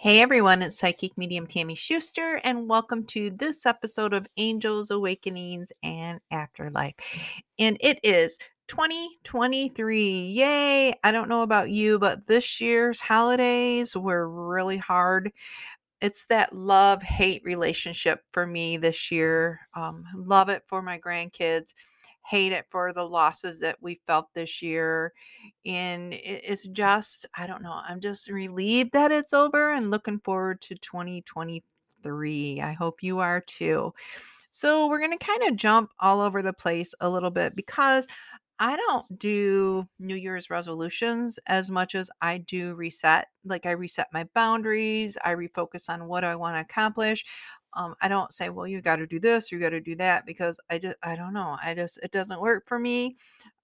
Hey everyone, it's Psychic Medium Tammy Schuster, and welcome to this episode of Angels, Awakenings, and Afterlife. And it is 2023. Yay! I don't know about you, but this year's holidays were really hard. It's that love hate relationship for me this year. Um, love it for my grandkids, hate it for the losses that we felt this year and it's just i don't know i'm just relieved that it's over and looking forward to 2023 i hope you are too so we're going to kind of jump all over the place a little bit because I don't do New Year's resolutions as much as I do reset. Like I reset my boundaries, I refocus on what I want to accomplish. Um, I don't say, well, you got to do this, you got to do that, because I just, I don't know. I just, it doesn't work for me.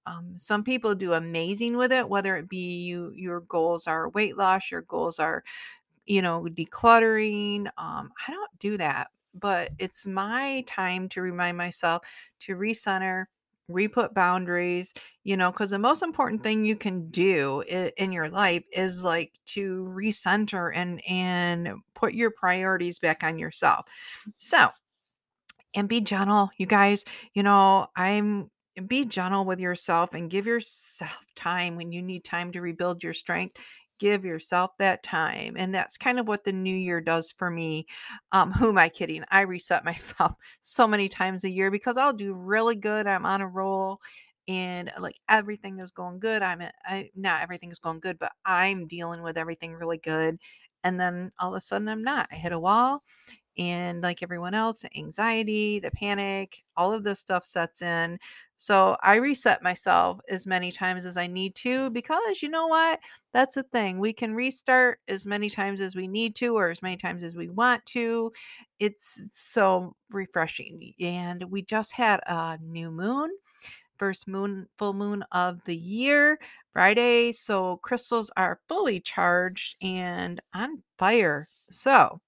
Um, some people do amazing with it, whether it be you, your goals are weight loss, your goals are you know, decluttering. Um, I don't do that, but it's my time to remind myself to recenter, re-put boundaries, you know, because the most important thing you can do in your life is like to recenter and and put your priorities back on yourself. So, and be gentle, you guys. You know, I'm be gentle with yourself and give yourself time when you need time to rebuild your strength. Give yourself that time. And that's kind of what the new year does for me. Um, who am I kidding? I reset myself so many times a year because I'll do really good. I'm on a roll and like everything is going good. I'm I not everything is going good, but I'm dealing with everything really good. And then all of a sudden I'm not. I hit a wall and like everyone else, anxiety, the panic, all of this stuff sets in. So I reset myself as many times as I need to because you know what? That's a thing. We can restart as many times as we need to or as many times as we want to. It's so refreshing. And we just had a new moon, first moon, full moon of the year, Friday. So crystals are fully charged and on fire. So,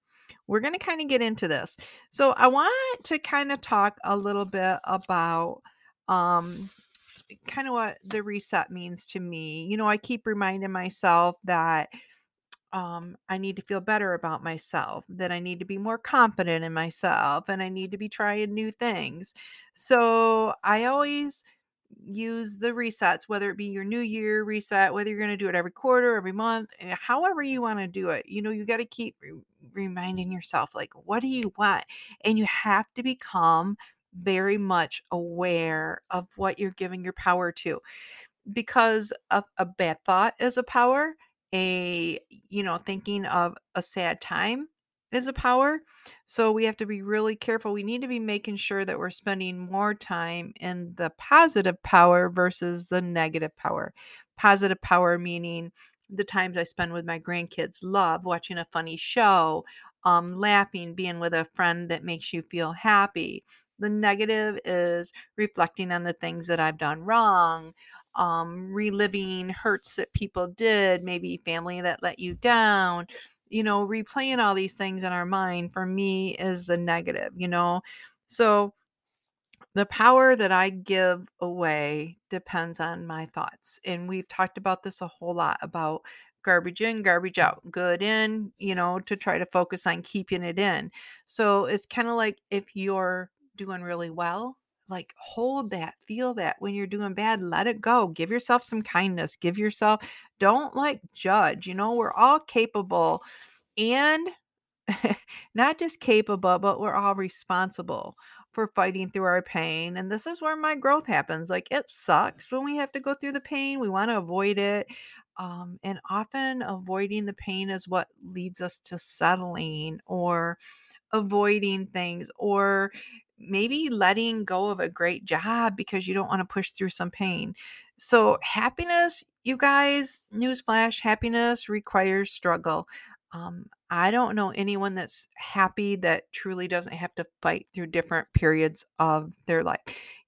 we're going to kind of get into this. So I want to kind of talk a little bit about um kind of what the reset means to me. You know, I keep reminding myself that um I need to feel better about myself, that I need to be more confident in myself and I need to be trying new things. So I always use the resets, whether it be your new year reset, whether you're going to do it every quarter, every month, eh, however you want to do it. You know, you got to keep re- reminding yourself, like, what do you want? And you have to become very much aware of what you're giving your power to. Because a, a bad thought is a power a you know thinking of a sad time is a power. So we have to be really careful. We need to be making sure that we're spending more time in the positive power versus the negative power. Positive power meaning the times i spend with my grandkids love watching a funny show um laughing being with a friend that makes you feel happy the negative is reflecting on the things that i've done wrong um, reliving hurts that people did, maybe family that let you down, you know, replaying all these things in our mind for me is the negative, you know. So the power that I give away depends on my thoughts. And we've talked about this a whole lot about garbage in, garbage out, good in, you know, to try to focus on keeping it in. So it's kind of like if you're doing really well, like hold that, feel that. When you're doing bad, let it go. Give yourself some kindness. Give yourself, don't like judge. You know, we're all capable and not just capable, but we're all responsible for fighting through our pain. And this is where my growth happens. Like it sucks when we have to go through the pain. We want to avoid it. Um, and often avoiding the pain is what leads us to settling or avoiding things or maybe letting go of a great job because you don't want to push through some pain. So, happiness, you guys, newsflash, happiness requires struggle. Um, I don't know anyone that's happy that truly doesn't have to fight through different periods of their life.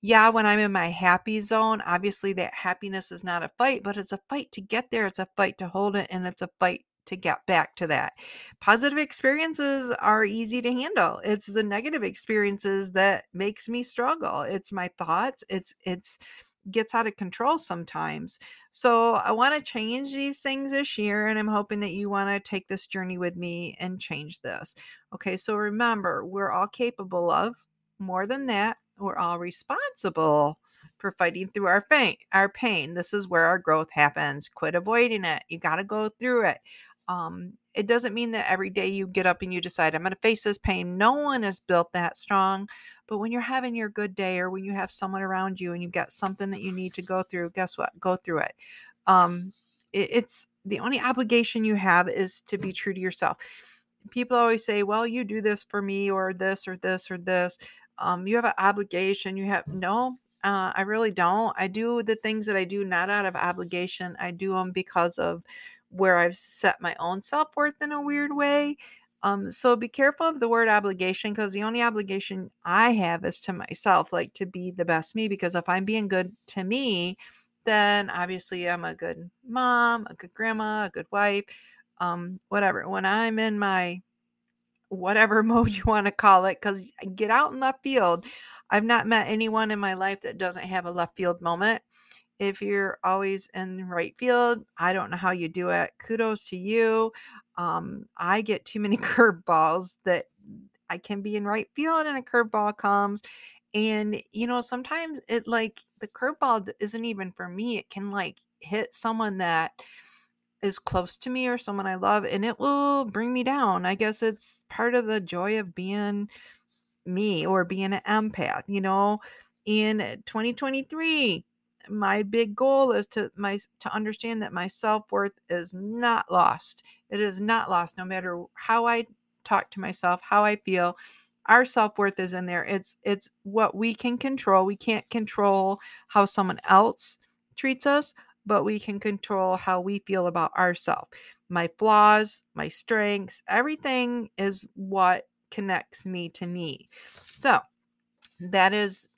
Yeah, when I'm in my happy zone, obviously that happiness is not a fight, but it's a fight to get there. It's a fight to hold it, and it's a fight to get back to that. Positive experiences are easy to handle. It's the negative experiences that makes me struggle. It's my thoughts. It's it's gets out of control sometimes. So I want to change these things this year, and I'm hoping that you want to take this journey with me and change this. Okay, so remember, we're all capable of more than that, we're all responsible for fighting through our pain. Our pain. This is where our growth happens. Quit avoiding it. You got to go through it. Um, it doesn't mean that every day you get up and you decide I'm going to face this pain. No one is built that strong. But when you're having your good day or when you have someone around you and you've got something that you need to go through, guess what? Go through it. Um, it it's the only obligation you have is to be true to yourself. People always say, well, you do this for me or this or this or this. Um, you have an obligation. You have no, uh, I really don't. I do the things that I do not out of obligation. I do them because of where I've set my own self worth in a weird way. Um, so be careful of the word obligation because the only obligation I have is to myself, like to be the best me. Because if I'm being good to me, then obviously I'm a good mom, a good grandma, a good wife, um, whatever. When I'm in my whatever mode you want to call it, because get out in left field. I've not met anyone in my life that doesn't have a left field moment if you're always in right field. I don't know how you do it. Kudos to you. Um, I get too many curveballs that I can be in right field and a curveball comes. And, you know, sometimes it like the curveball isn't even for me. It can like hit someone that is close to me or someone I love and it will bring me down. I guess it's part of the joy of being me or being an empath, you know. In 2023, my big goal is to my to understand that my self-worth is not lost. It is not lost no matter how I talk to myself, how I feel. Our self-worth is in there. It's it's what we can control. We can't control how someone else treats us, but we can control how we feel about ourselves. My flaws, my strengths, everything is what connects me to me. So, that is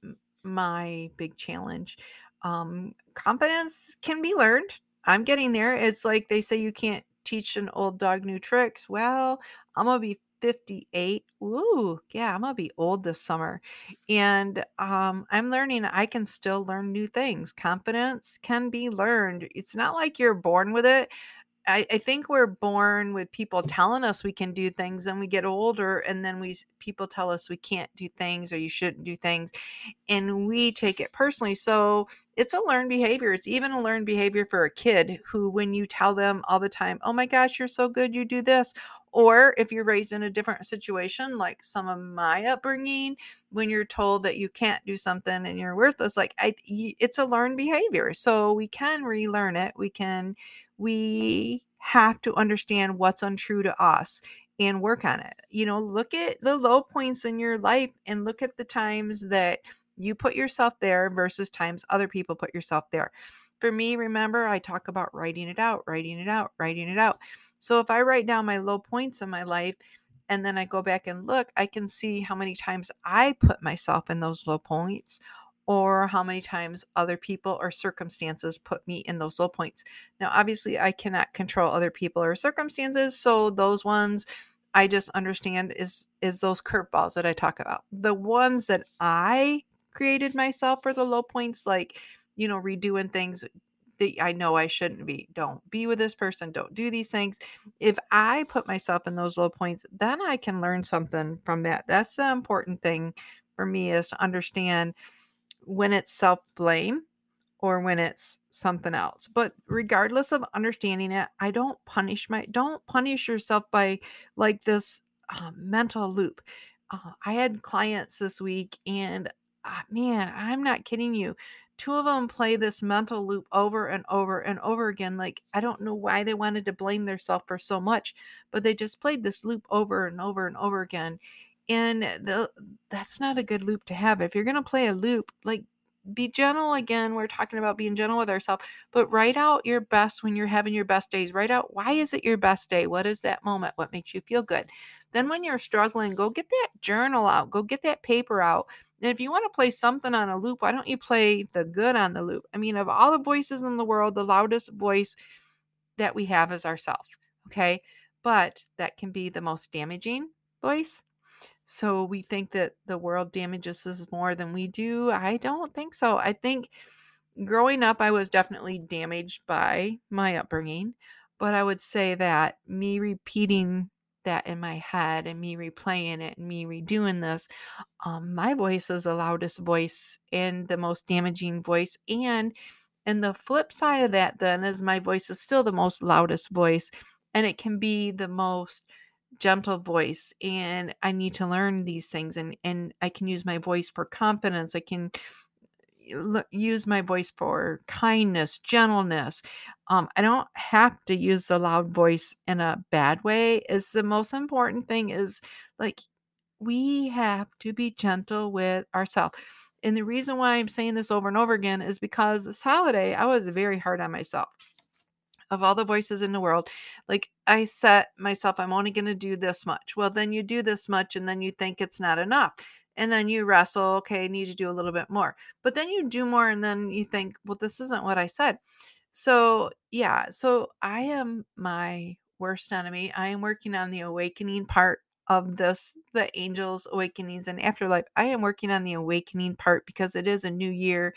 my big challenge um, confidence can be learned. I'm getting there. It's like they say you can't teach an old dog new tricks. Well, I'm gonna be 58. Ooh, yeah, I'm gonna be old this summer. And um, I'm learning I can still learn new things. Confidence can be learned. It's not like you're born with it. I, I think we're born with people telling us we can do things and we get older and then we people tell us we can't do things or you shouldn't do things and we take it personally so it's a learned behavior it's even a learned behavior for a kid who when you tell them all the time oh my gosh you're so good you do this or if you're raised in a different situation like some of my upbringing when you're told that you can't do something and you're worthless like I, it's a learned behavior so we can relearn it we can we have to understand what's untrue to us and work on it. You know, look at the low points in your life and look at the times that you put yourself there versus times other people put yourself there. For me, remember, I talk about writing it out, writing it out, writing it out. So if I write down my low points in my life and then I go back and look, I can see how many times I put myself in those low points or how many times other people or circumstances put me in those low points. Now, obviously, I cannot control other people or circumstances, so those ones I just understand is is those curveballs that I talk about. The ones that I created myself for the low points, like you know, redoing things that I know I shouldn't be. Don't be with this person. Don't do these things. If I put myself in those low points, then I can learn something from that. That's the important thing for me is to understand when it's self blame or when it's something else. But regardless of understanding it, I don't punish my don't punish yourself by like this uh, mental loop. Uh, I had clients this week, and uh, man, I'm not kidding you. Two of them play this mental loop over and over and over again. Like, I don't know why they wanted to blame themselves for so much, but they just played this loop over and over and over again and the that's not a good loop to have if you're going to play a loop like be gentle again we're talking about being gentle with ourselves but write out your best when you're having your best days write out why is it your best day what is that moment what makes you feel good then when you're struggling go get that journal out go get that paper out and if you want to play something on a loop why don't you play the good on the loop i mean of all the voices in the world the loudest voice that we have is ourselves okay but that can be the most damaging voice so we think that the world damages us more than we do. I don't think so. I think growing up, I was definitely damaged by my upbringing, but I would say that me repeating that in my head and me replaying it and me redoing this, um, my voice is the loudest voice and the most damaging voice. And and the flip side of that then is my voice is still the most loudest voice and it can be the most gentle voice and I need to learn these things and and I can use my voice for confidence. I can use my voice for kindness, gentleness. Um, I don't have to use the loud voice in a bad way. Is the most important thing is like we have to be gentle with ourselves. And the reason why I'm saying this over and over again is because this holiday I was very hard on myself of all the voices in the world, like I set myself, I'm only going to do this much. Well, then you do this much and then you think it's not enough. And then you wrestle, okay, need to do a little bit more. But then you do more and then you think, well, this isn't what I said. So, yeah, so I am my worst enemy. I am working on the awakening part of this, the angels awakenings and afterlife. I am working on the awakening part because it is a new year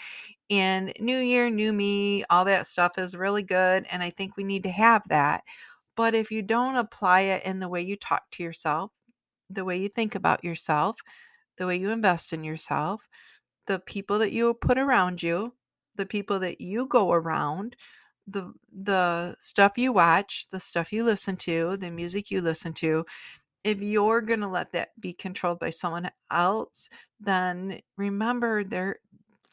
and new year, new me, all that stuff is really good. And I think we need to have that. But if you don't apply it in the way you talk to yourself, the way you think about yourself, the way you invest in yourself, the people that you put around you, the people that you go around, the the stuff you watch, the stuff you listen to, the music you listen to, if you're going to let that be controlled by someone else, then remember there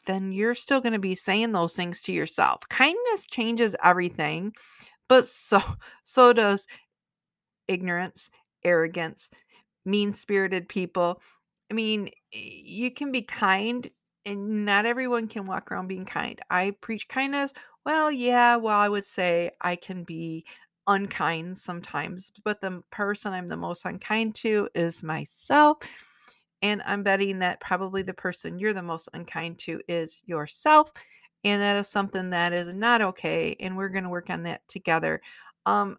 then you're still going to be saying those things to yourself. Kindness changes everything, but so so does ignorance, arrogance, mean-spirited people. I mean, you can be kind and not everyone can walk around being kind. I preach kindness. Well, yeah, well, I would say I can be unkind sometimes, but the person I'm the most unkind to is myself. And I'm betting that probably the person you're the most unkind to is yourself. And that is something that is not okay. And we're going to work on that together. Um,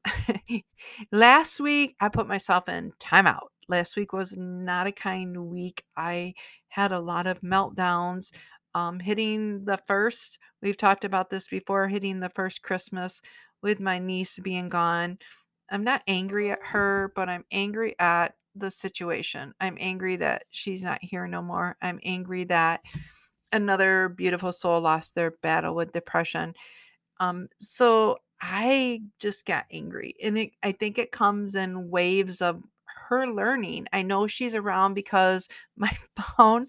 last week, I put myself in timeout. Last week was not a kind week. I had a lot of meltdowns. Um, hitting the first, we've talked about this before, hitting the first Christmas with my niece being gone. I'm not angry at her, but I'm angry at the situation. I'm angry that she's not here no more. I'm angry that another beautiful soul lost their battle with depression. Um, so I just got angry. And it, I think it comes in waves of her learning. I know she's around because my phone,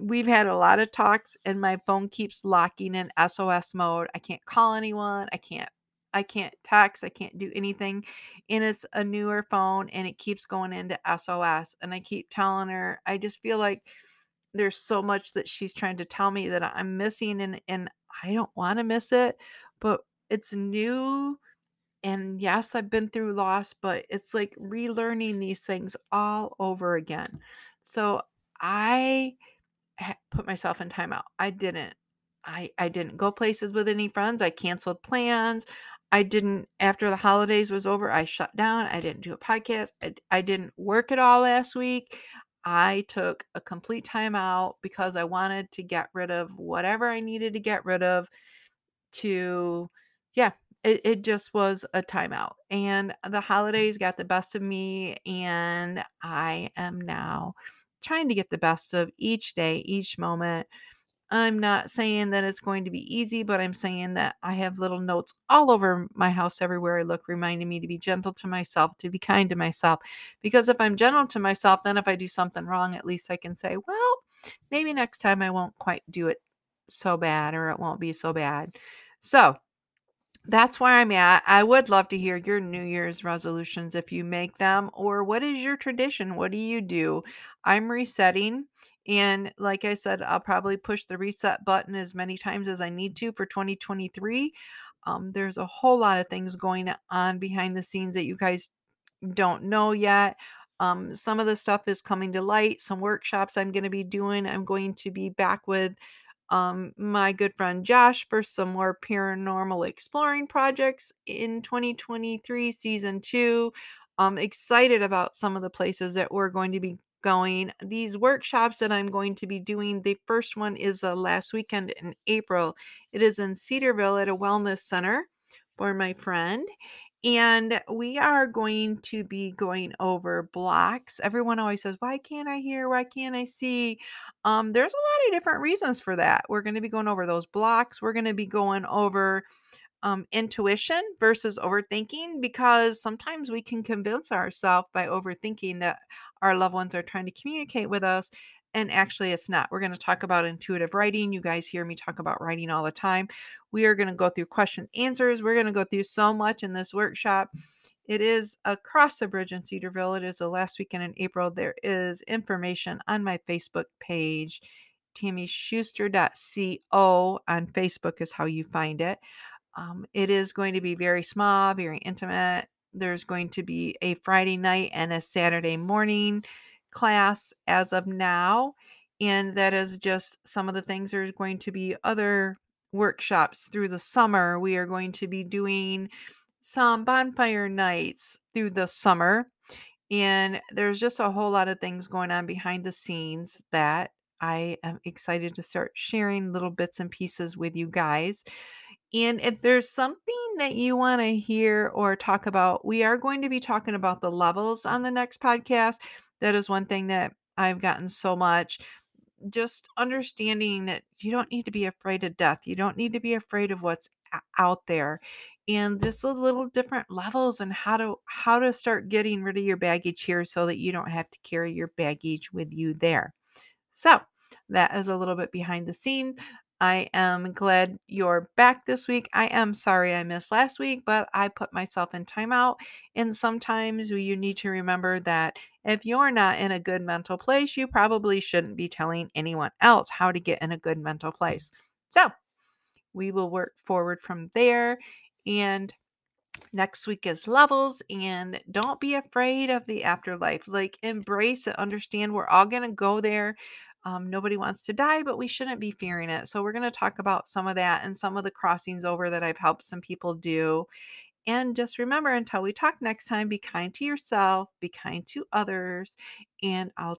we've had a lot of talks, and my phone keeps locking in SOS mode. I can't call anyone. I can't I can't text, I can't do anything. And it's a newer phone and it keeps going into SOS. And I keep telling her, I just feel like there's so much that she's trying to tell me that I'm missing and and I don't want to miss it, but it's new and yes, I've been through loss, but it's like relearning these things all over again. So I put myself in timeout. I didn't. I I didn't go places with any friends. I canceled plans. I didn't after the holidays was over, I shut down. I didn't do a podcast. I, I didn't work at all last week. I took a complete time out because I wanted to get rid of whatever I needed to get rid of to yeah, it, it just was a timeout. And the mm-hmm. holidays got the best of me and I am now trying to get the best of each day, each moment I'm not saying that it's going to be easy, but I'm saying that I have little notes all over my house everywhere I look, reminding me to be gentle to myself, to be kind to myself. Because if I'm gentle to myself, then if I do something wrong, at least I can say, well, maybe next time I won't quite do it so bad or it won't be so bad. So, that's where I'm at. I would love to hear your New Year's resolutions if you make them, or what is your tradition? What do you do? I'm resetting. And like I said, I'll probably push the reset button as many times as I need to for 2023. Um, there's a whole lot of things going on behind the scenes that you guys don't know yet. Um, some of the stuff is coming to light, some workshops I'm going to be doing. I'm going to be back with um, my good friend Josh for some more paranormal exploring projects in 2023 season two. I'm excited about some of the places that we're going to be going. These workshops that I'm going to be doing, the first one is the last weekend in April. It is in Cedarville at a wellness center for my friend. And we are going to be going over blocks. Everyone always says, Why can't I hear? Why can't I see? Um, there's a lot of different reasons for that. We're going to be going over those blocks. We're going to be going over um, intuition versus overthinking because sometimes we can convince ourselves by overthinking that our loved ones are trying to communicate with us and actually it's not. We're going to talk about intuitive writing. You guys hear me talk about writing all the time. We are going to go through question answers. We're going to go through so much in this workshop. It is across the bridge in Cedarville. It is the last weekend in April. There is information on my Facebook page. TammySchuster.co on Facebook is how you find it. Um, it is going to be very small, very intimate. There's going to be a Friday night and a Saturday morning class as of now. And that is just some of the things. There's going to be other workshops through the summer. We are going to be doing some bonfire nights through the summer. And there's just a whole lot of things going on behind the scenes that I am excited to start sharing little bits and pieces with you guys. And if there's something that you want to hear or talk about, we are going to be talking about the levels on the next podcast. That is one thing that I've gotten so much. Just understanding that you don't need to be afraid of death. You don't need to be afraid of what's out there. And just a little different levels and how to how to start getting rid of your baggage here so that you don't have to carry your baggage with you there. So that is a little bit behind the scenes. I am glad you're back this week. I am sorry I missed last week, but I put myself in timeout. And sometimes you need to remember that if you're not in a good mental place, you probably shouldn't be telling anyone else how to get in a good mental place. So we will work forward from there. And next week is levels and don't be afraid of the afterlife like embrace it understand we're all going to go there um, nobody wants to die but we shouldn't be fearing it. So we're going to talk about some of that and some of the crossings over that i've helped some people do. And just remember until we talk next time be kind to yourself be kind to others and i'll